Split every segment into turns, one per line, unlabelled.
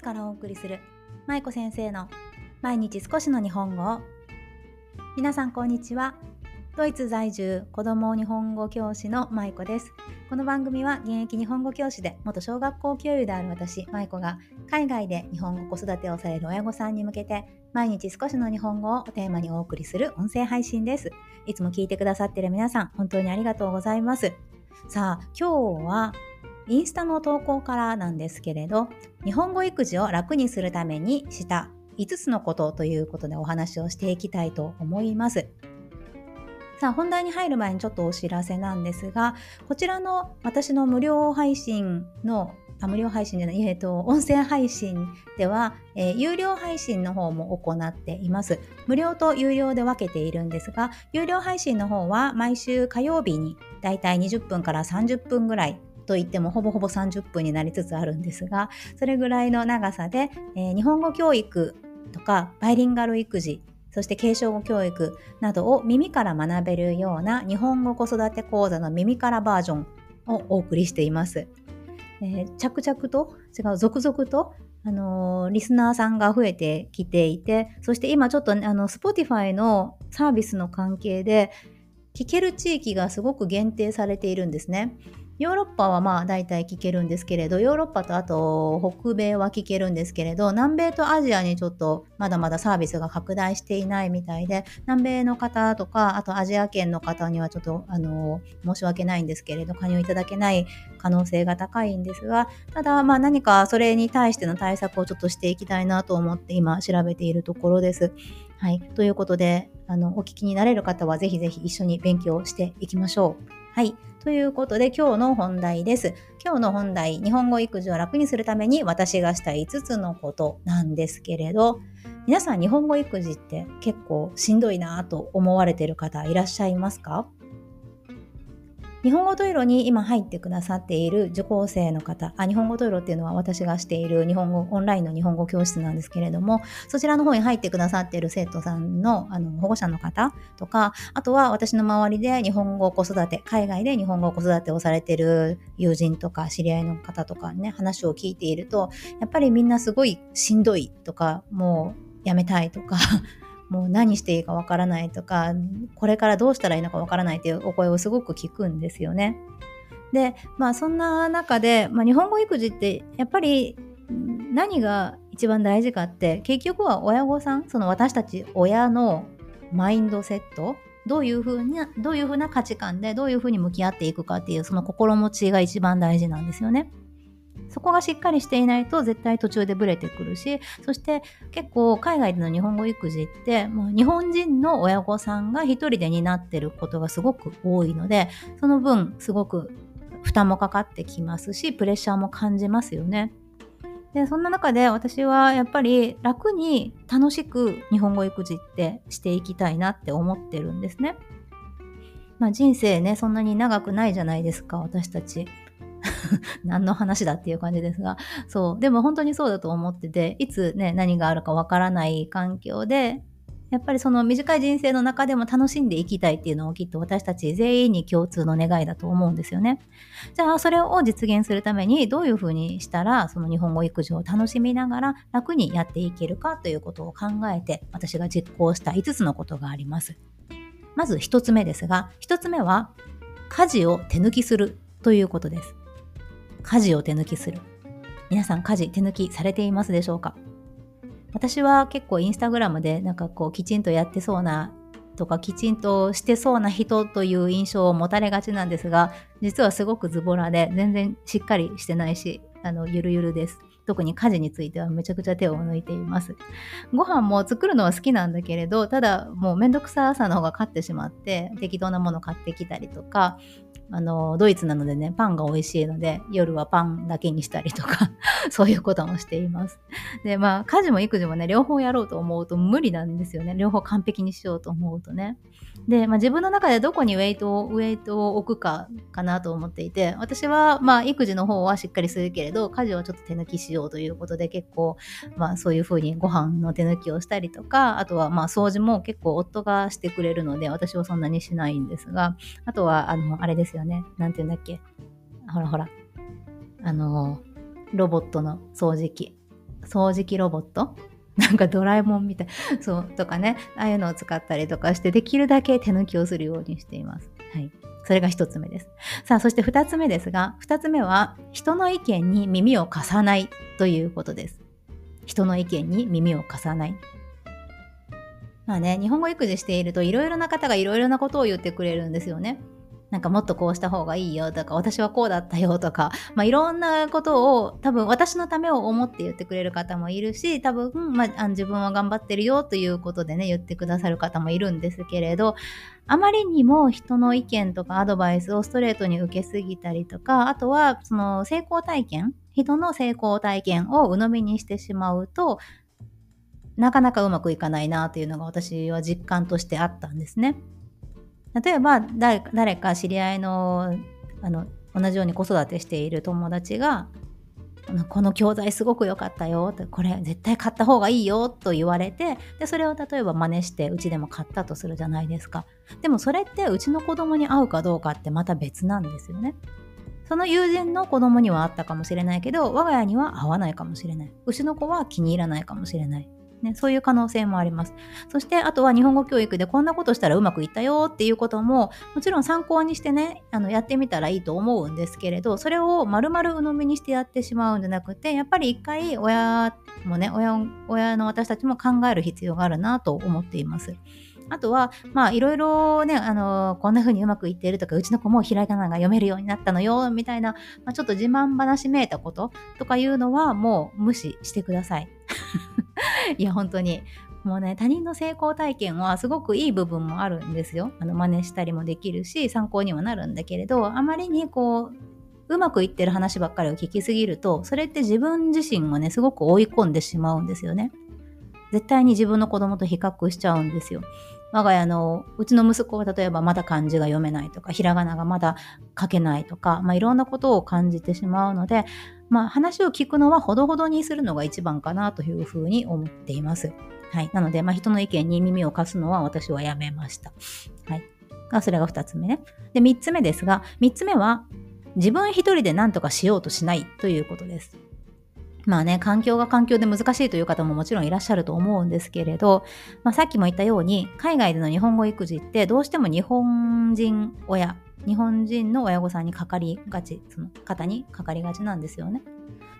からお送りする舞子先生の毎日少しの日本語を。皆さんこんにちは。ドイツ在住子供日本語教師の舞子です。この番組は現役日本語教師で元小学校教諭である私舞子が海外で日本語子育てをされる親御さんに向けて毎日少しの日本語をテーマにお送りする音声配信です。いつも聞いてくださっている皆さん本当にありがとうございます。さあ今日はインスタの投稿からなんですけれど日本語育児を楽にするためにした5つのことということでお話をしていきたいと思います。さあ本題に入る前にちょっとお知らせなんですがこちらの私の無料配信のあ無料配信じゃない、えっ、ー、と、音声配信では、えー、有料配信の方も行っています。無料と有料で分けているんですが、有料配信の方は毎週火曜日にだいたい20分から30分ぐらいと言ってもほぼほぼ30分になりつつあるんですがそれぐらいの長さで、えー、日本語教育とかバイリンガル育児そして継承語教育などを耳から学べるような日本語子育て講座の耳からバージョンをお送りしています。えー、着々と違う続々とあのー、リスナーさんが増えてきていてそして今ちょっとあの Spotify のサービスの関係で聞ける地域がすごく限定されているんですね。ヨーロッパはまあ大体聞けるんですけれど、ヨーロッパとあと北米は聞けるんですけれど、南米とアジアにちょっとまだまだサービスが拡大していないみたいで、南米の方とか、あとアジア圏の方にはちょっとあの申し訳ないんですけれど、加入いただけない可能性が高いんですが、ただまあ何かそれに対しての対策をちょっとしていきたいなと思って今調べているところです。はい。ということで、あの、お聞きになれる方はぜひぜひ一緒に勉強していきましょう。はい。ということで今日の本題です。今日の本題、日本語育児を楽にするために私がしたい5つのことなんですけれど、皆さん日本語育児って結構しんどいなと思われてる方いらっしゃいますか？日本語トイロに今入ってくださっている受講生の方あ、日本語トイロっていうのは私がしている日本語、オンラインの日本語教室なんですけれども、そちらの方に入ってくださっている生徒さんのあの保護者の方とか、あとは私の周りで日本語子育て、海外で日本語子育てをされてる友人とか知り合いの方とかね、話を聞いていると、やっぱりみんなすごいしんどいとか、もうやめたいとか もう何していいかわからないとか、これからどうしたらいいのかわからないっていうお声をすごく聞くんですよね。で、まあそんな中で、まあ、日本語育児ってやっぱり何が一番大事かって結局は親御さん、その私たち親のマインドセット、どういうふうに、どういうふうな価値観でどういうふうに向き合っていくかっていうその心持ちが一番大事なんですよね。そこがしっかりしていないと絶対途中でブレてくるし、そして結構海外での日本語育児って、もう日本人の親御さんが一人で担ってることがすごく多いので、その分すごく負担もかかってきますし、プレッシャーも感じますよね。でそんな中で私はやっぱり楽に楽しく日本語育児ってしていきたいなって思ってるんですね。まあ人生ね、そんなに長くないじゃないですか、私たち。何の話だっていう感じですが、そう。でも本当にそうだと思ってて、いつね、何があるかわからない環境で、やっぱりその短い人生の中でも楽しんでいきたいっていうのをきっと私たち全員に共通の願いだと思うんですよね。じゃあそれを実現するためにどういうふうにしたらその日本語育児を楽しみながら楽にやっていけるかということを考えて私が実行した5つのことがあります。まず1つ目ですが、1つ目は家事を手抜きするということです。家事を手抜きする。皆さん家事手抜きされていますでしょうか？私は結構インスタグラムでなんかこうきちんとやってそうなとかきちんとしてそうな人という印象を持たれがちなんですが実はすごくズボラで全然しっかりしてないしあのゆるゆるです。特に家事についてはめちゃくちゃ手を抜いています。ご飯も作るのは好きなんだけれど、ただもうめんどくささの方が勝ってしまって、適当なもの買ってきたりとか、あの、ドイツなのでね、パンが美味しいので、夜はパンだけにしたりとか そういうこともしています。で、まあ、家事も育児もね、両方やろうと思うと無理なんですよね。両方完璧にしようと思うとね。で、まあ、自分の中でどこにウェイトを、ウェイトを置くかかなと思っていて、私は、まあ、育児の方はしっかりするけれど、家事はちょっと手抜きしようということで、結構、まあ、そういうふうにご飯の手抜きをしたりとか、あとは、まあ、掃除も結構夫がしてくれるので、私はそんなにしないんですが、あとは、あの、あれですよよね。なんて言うんだっけ。ほらほら。あの、ロボットの掃除機。掃除機ロボット？なんかドラえもんみたい。そう、とかね、ああいうのを使ったりとかして、できるだけ手抜きをするようにしています。はい。それが一つ目です。さあ、そして二つ目ですが、二つ目は、人の意見に耳を貸さないということです。人の意見に耳を貸さない。まあね、日本語育児しているといろいろな方がいろいろなことを言ってくれるんですよね。なんかもっとこうした方がいいよとか、私はこうだったよとか、まあ、いろんなことを多分私のためを思って言ってくれる方もいるし、多分、まあ、自分は頑張ってるよということでね、言ってくださる方もいるんですけれど、あまりにも人の意見とかアドバイスをストレートに受けすぎたりとか、あとはその成功体験、人の成功体験を鵜呑みにしてしまうと、なかなかうまくいかないなというのが私は実感としてあったんですね。例えば誰か知り合いのあの同じように子育てしている友達がこの教材すごく良かったよってこれ絶対買った方がいいよと言われてでそれを例えば真似してうちでも買ったとするじゃないですか。でもそれってうちの子供に合うかどうかってまた別なんですよね。その友人の子供にはあったかもしれないけど我が家には合わないかもしれない。うちの子は気に入らないかもしれない。ね、そういう可能性もあります。そしてあとは日本語教育でこんなことしたらうまくいったよっていうことももちろん参考にしてねあのやってみたらいいと思うんですけれどそれを丸々鵜呑みにしてやってしまうんじゃなくてやっぱり一回親もね親親の私たちも考える必要があるなと思っています。あとは、まあ、いろいろね、あの、こんな風にうまくいっているとか、うちの子もひらがなが読めるようになったのよ、みたいな、まあ、ちょっと自慢話めいたこととかいうのは、もう無視してください。いや、本当に。もうね、他人の成功体験はすごくいい部分もあるんですよ。あの、真似したりもできるし、参考にはなるんだけれど、あまりにこう、うまくいってる話ばっかりを聞きすぎると、それって自分自身をね、すごく追い込んでしまうんですよね。絶対に自分の子供と比較しちゃうんですよ。我が家のうちの息子は例えばまだ漢字が読めないとかひらがながまだ書けないとか、まあ、いろんなことを感じてしまうので、まあ、話を聞くのはほどほどにするのが一番かなというふうに思っています。はい、なので、まあ、人の意見に耳を貸すのは私はやめました。はい、それが2つ目ね。で3つ目ですが3つ目は自分一人で何とかしようとしないということです。まあね、環境が環境で難しいという方ももちろんいらっしゃると思うんですけれど、まあ、さっきも言ったように、海外での日本語育児ってどうしても日本人親、日本人の親御さんにかかりがち、その方にかかりがちなんですよね。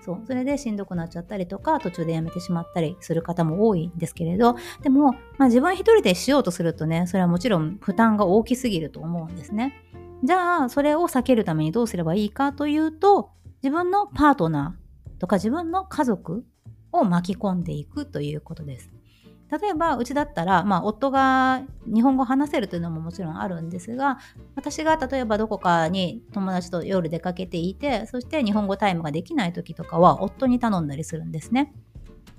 そう。それでしんどくなっちゃったりとか、途中でやめてしまったりする方も多いんですけれど、でも、まあ、自分一人でしようとするとね、それはもちろん負担が大きすぎると思うんですね。じゃあ、それを避けるためにどうすればいいかというと、自分のパートナー、とか自分の家族を巻き込んでいくということです。例えばうちだったら、まあ、夫が日本語話せるというのももちろんあるんですが私が例えばどこかに友達と夜出かけていてそして日本語タイムができない時とかは夫に頼んだりするんですね。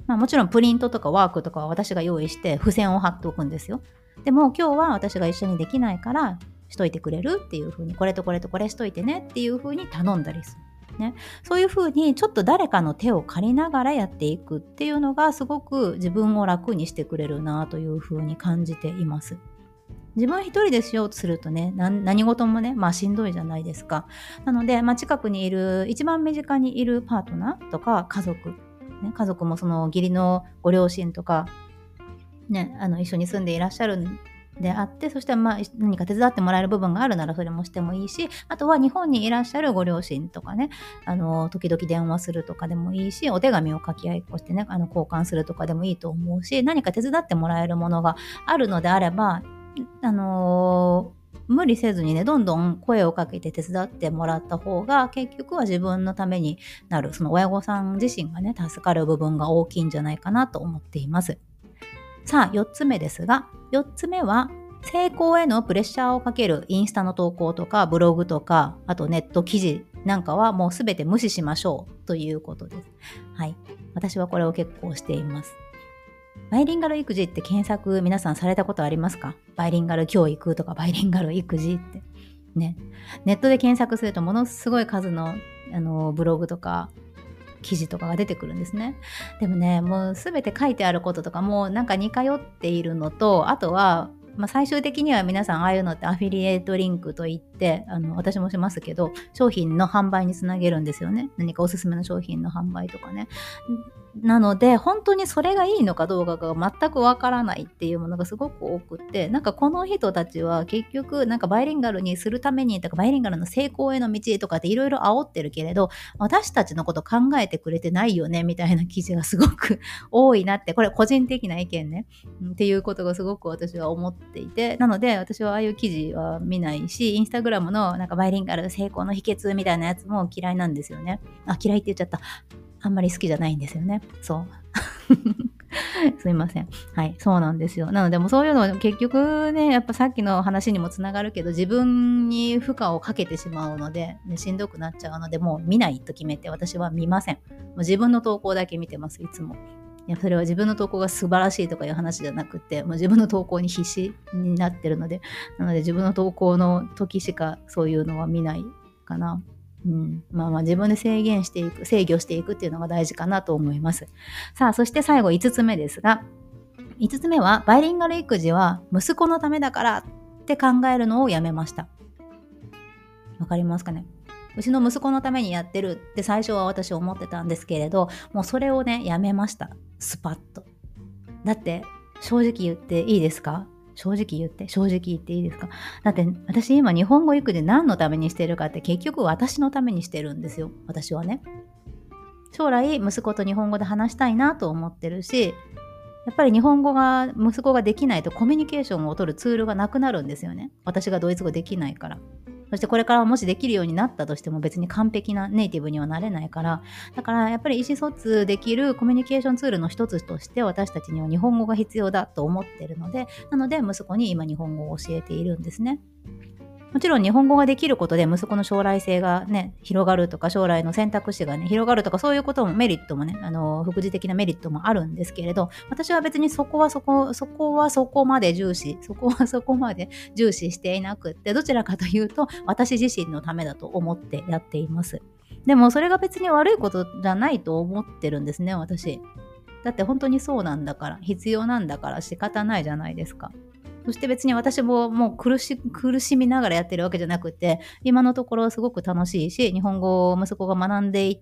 まあ、もちろんプリントとかワークとかは私が用意して付箋を貼っておくんですよ。でも今日は私が一緒にできないからしといてくれるっていう風にこれとこれとこれしといてねっていう風に頼んだりする。ね、そういうふうにちょっと誰かの手を借りながらやっていくっていうのがすごく自分を楽にしてくれるなというふうに感じています。自分一人でしようとするとね何事もねまあしんどいじゃないですか。なので、まあ、近くにいる一番身近にいるパートナーとか家族、ね、家族もその義理のご両親とか、ね、あの一緒に住んでいらっしゃるであって、そしてまあ何か手伝ってもらえる部分があるならそれもしてもいいし、あとは日本にいらっしゃるご両親とかね、あの、時々電話するとかでもいいし、お手紙を書き合いっこしてね、あの、交換するとかでもいいと思うし、何か手伝ってもらえるものがあるのであれば、あのー無理せずにね、どんどん声をかけて手伝ってもらった方が、結局は自分のためになる、その親御さん自身がね、助かる部分が大きいんじゃないかなと思っています。さあ、4つ目ですが、4つ目は、成功へのプレッシャーをかけるインスタの投稿とかブログとか、あとネット記事なんかはもうすべて無視しましょうということです。はい。私はこれを結構しています。バイリンガル育児って検索皆さんされたことありますか？バイリンガル教育とかバイリンガル育児って。ね。ネットで検索するとものすごい数のあのブログとか記事とかが出てくるんですね。でもね、もう全て書いてあることとかもなんか似通っているのと、あとは、まあ、最終的には皆さんああいうのってアフィリエイトリンクといってってあの私もしますけど商品の販売につなげるんですよね。何かおすすめの商品の販売とかね。なので本当にそれがいいのかどうかが全くわからないっていうものがすごく多くってなんかこの人たちは結局なんかバイリンガルにするためにとかバイリンガルの成功への道とかっていろいろ煽ってるけれど私たちのこと考えてくれてないよねみたいな記事がすごく 多いなってこれ個人的な意見ね、っていうことがすごく私は思っていてなので私はああいう記事は見ないしインスタグラムのなんかバイリンガル成功の秘訣みたいなやつも嫌いなんですよねあ嫌いって言っちゃったあんまり好きじゃないんですよね。そう。すいません。はい、そうなんですよ。なので、もうそういうのは結局ね、やっぱさっきの話にもつながるけど、自分に負荷をかけてしまうので、ね、しんどくなっちゃうので、もう見ないと決めて、私は見ません。もう自分の投稿だけ見てます、いつも。いや、それは自分の投稿が素晴らしいとかいう話じゃなくて、もう自分の投稿に必死になってるので、なので自分の投稿の時しかそういうのは見ないかな。うん、まあまあ自分で制限していく、制御していくっていうのが大事かなと思います。さあ、そして最後5つ目ですが、5つ目はバイリンガル育児は息子のためだからって考えるのをやめました。わかりますかね？うちの息子のためにやってるって最初は私思ってたんですけれど、もうそれをね、やめました。スパッと。だって、正直言っていいですか？正直言って、正直言っていいですか？だって私今日本語育児何のためにしてるかって結局私のためにしてるんですよ。私はね。将来息子と日本語で話したいなと思ってるし、やっぱり日本語が息子ができないとコミュニケーションを取るツールがなくなるんですよね。私がドイツ語できないから。そしてこれからもしできるようになったとしても別に完璧なネイティブにはなれないから、だからやっぱり意思疎通できるコミュニケーションツールの一つとして私たちには日本語が必要だと思ってるので、なので息子に今日本語を教えているんですね。もちろん日本語ができることで息子の将来性がね、広がるとか、将来の選択肢がね、広がるとか、そういうこともメリットもね、あの、副次的なメリットもあるんですけれど、私は別にそこはそこ、そこはそこまで重視、そこはそこまで重視していなくって、どちらかというと、私自身のためだと思ってやっています。でも、それが別に悪いことじゃないと思ってるんですね、私。だって本当にそうなんだから、必要なんだから仕方ないじゃないですか。そして別に私ももう苦し苦しみながらやってるわけじゃなくて、今のところすごく楽しいし、日本語を息子が学んでいっ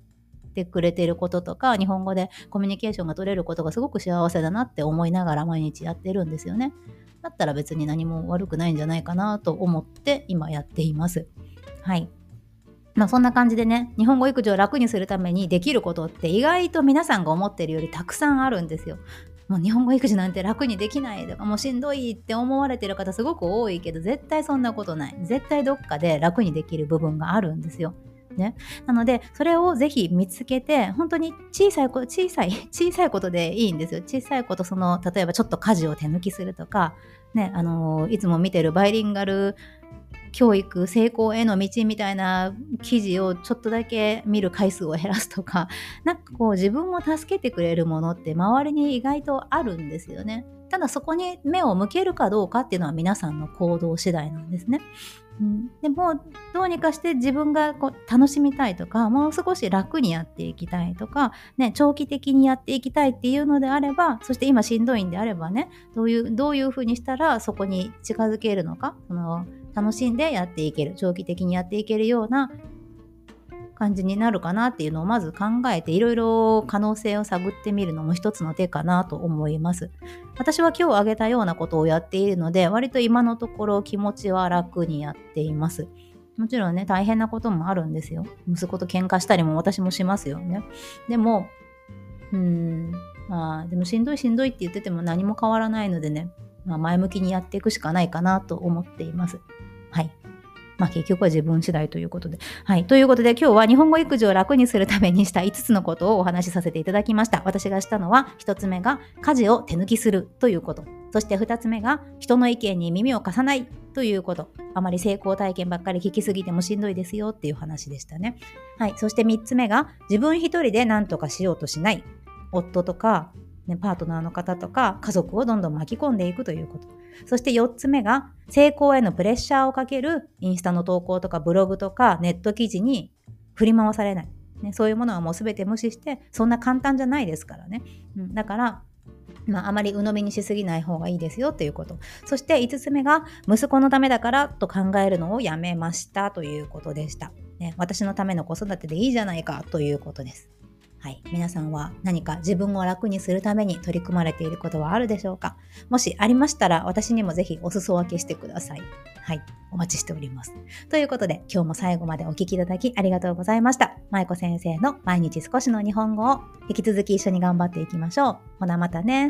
てくれてることとか、日本語でコミュニケーションが取れることがすごく幸せだなって思いながら毎日やってるんですよね。だったら別に何も悪くないんじゃないかなと思って今やっています。はい。まあそんな感じでね、日本語育児を楽にするためにできることって意外と皆さんが思ってるよりたくさんあるんですよ。もう日本語育児なんて楽にできないとかもうしんどいって思われてる方すごく多いけど絶対そんなことない。絶対どっかで楽にできる部分があるんですよ。ね、なのでそれをぜひ見つけて本当に小さい小さい 小さいことでいいんですよ。小さいことその例えばちょっと家事を手抜きするとか、ね、あのいつも見てるバイリンガル教育成功への道みたいな記事をちょっとだけ見る回数を減らすとかなんかこう自分を助けてくれるものって周りに意外とあるんですよねただそこに目を向けるかどうかっていうのは皆さんの行動次第なんですね。うん、でもどうにかして自分がこう楽しみたいとかもう少し楽にやっていきたいとか、ね、長期的にやっていきたいっていうのであればそして今しんどいんであればねどういうどういうふうにしたらそこに近づけるのかその楽しんでやっていける長期的にやっていけるような感じになるかなっていうのをまず考えていろいろ可能性を探ってみるのも一つの手かなと思います。私は今日挙げたようなことをやっているので割と今のところ気持ちは楽にやっています。もちろんね大変なこともあるんですよ。息子と喧嘩したりも私もしますよね。でもうーんまあでもしんどいしんどいって言ってても何も変わらないのでね、まあ、前向きにやっていくしかないかなと思っています。はい。まあ結局は自分次第ということで。はい。ということで今日は日本語育児を楽にするためにした5つのことをお話しさせていただきました。私がしたのは1つ目が家事を手抜きするということ。そして2つ目が人の意見に耳を貸さないということ。あまり成功体験ばっかり聞きすぎてもしんどいですよっていう話でしたね。はい。そして3つ目が自分一人で何とかしようとしない。夫とかね、パートナーの方とか家族をどんどん巻き込んでいくということ。そして4つ目が成功へのプレッシャーをかけるインスタの投稿とかブログとかネット記事に振り回されない。ね、そういうものはもう全て無視してそんな簡単じゃないですからね。うん、だからまあ、あまり鵜呑みにしすぎない方がいいですよということ。そして5つ目が、息子のためだからと考えるのをやめましたということでした。ね、私のための子育てでいいじゃないかということです。はい、皆さんは何か自分を楽にするために取り組まれていることはあるでしょうか？もしありましたら私にもぜひお裾分けしてください。はい、お待ちしております。ということで今日も最後までお聴きいただきありがとうございました。舞子先生の毎日少しの日本語を引き続き一緒に頑張っていきましょう。ほなまたね。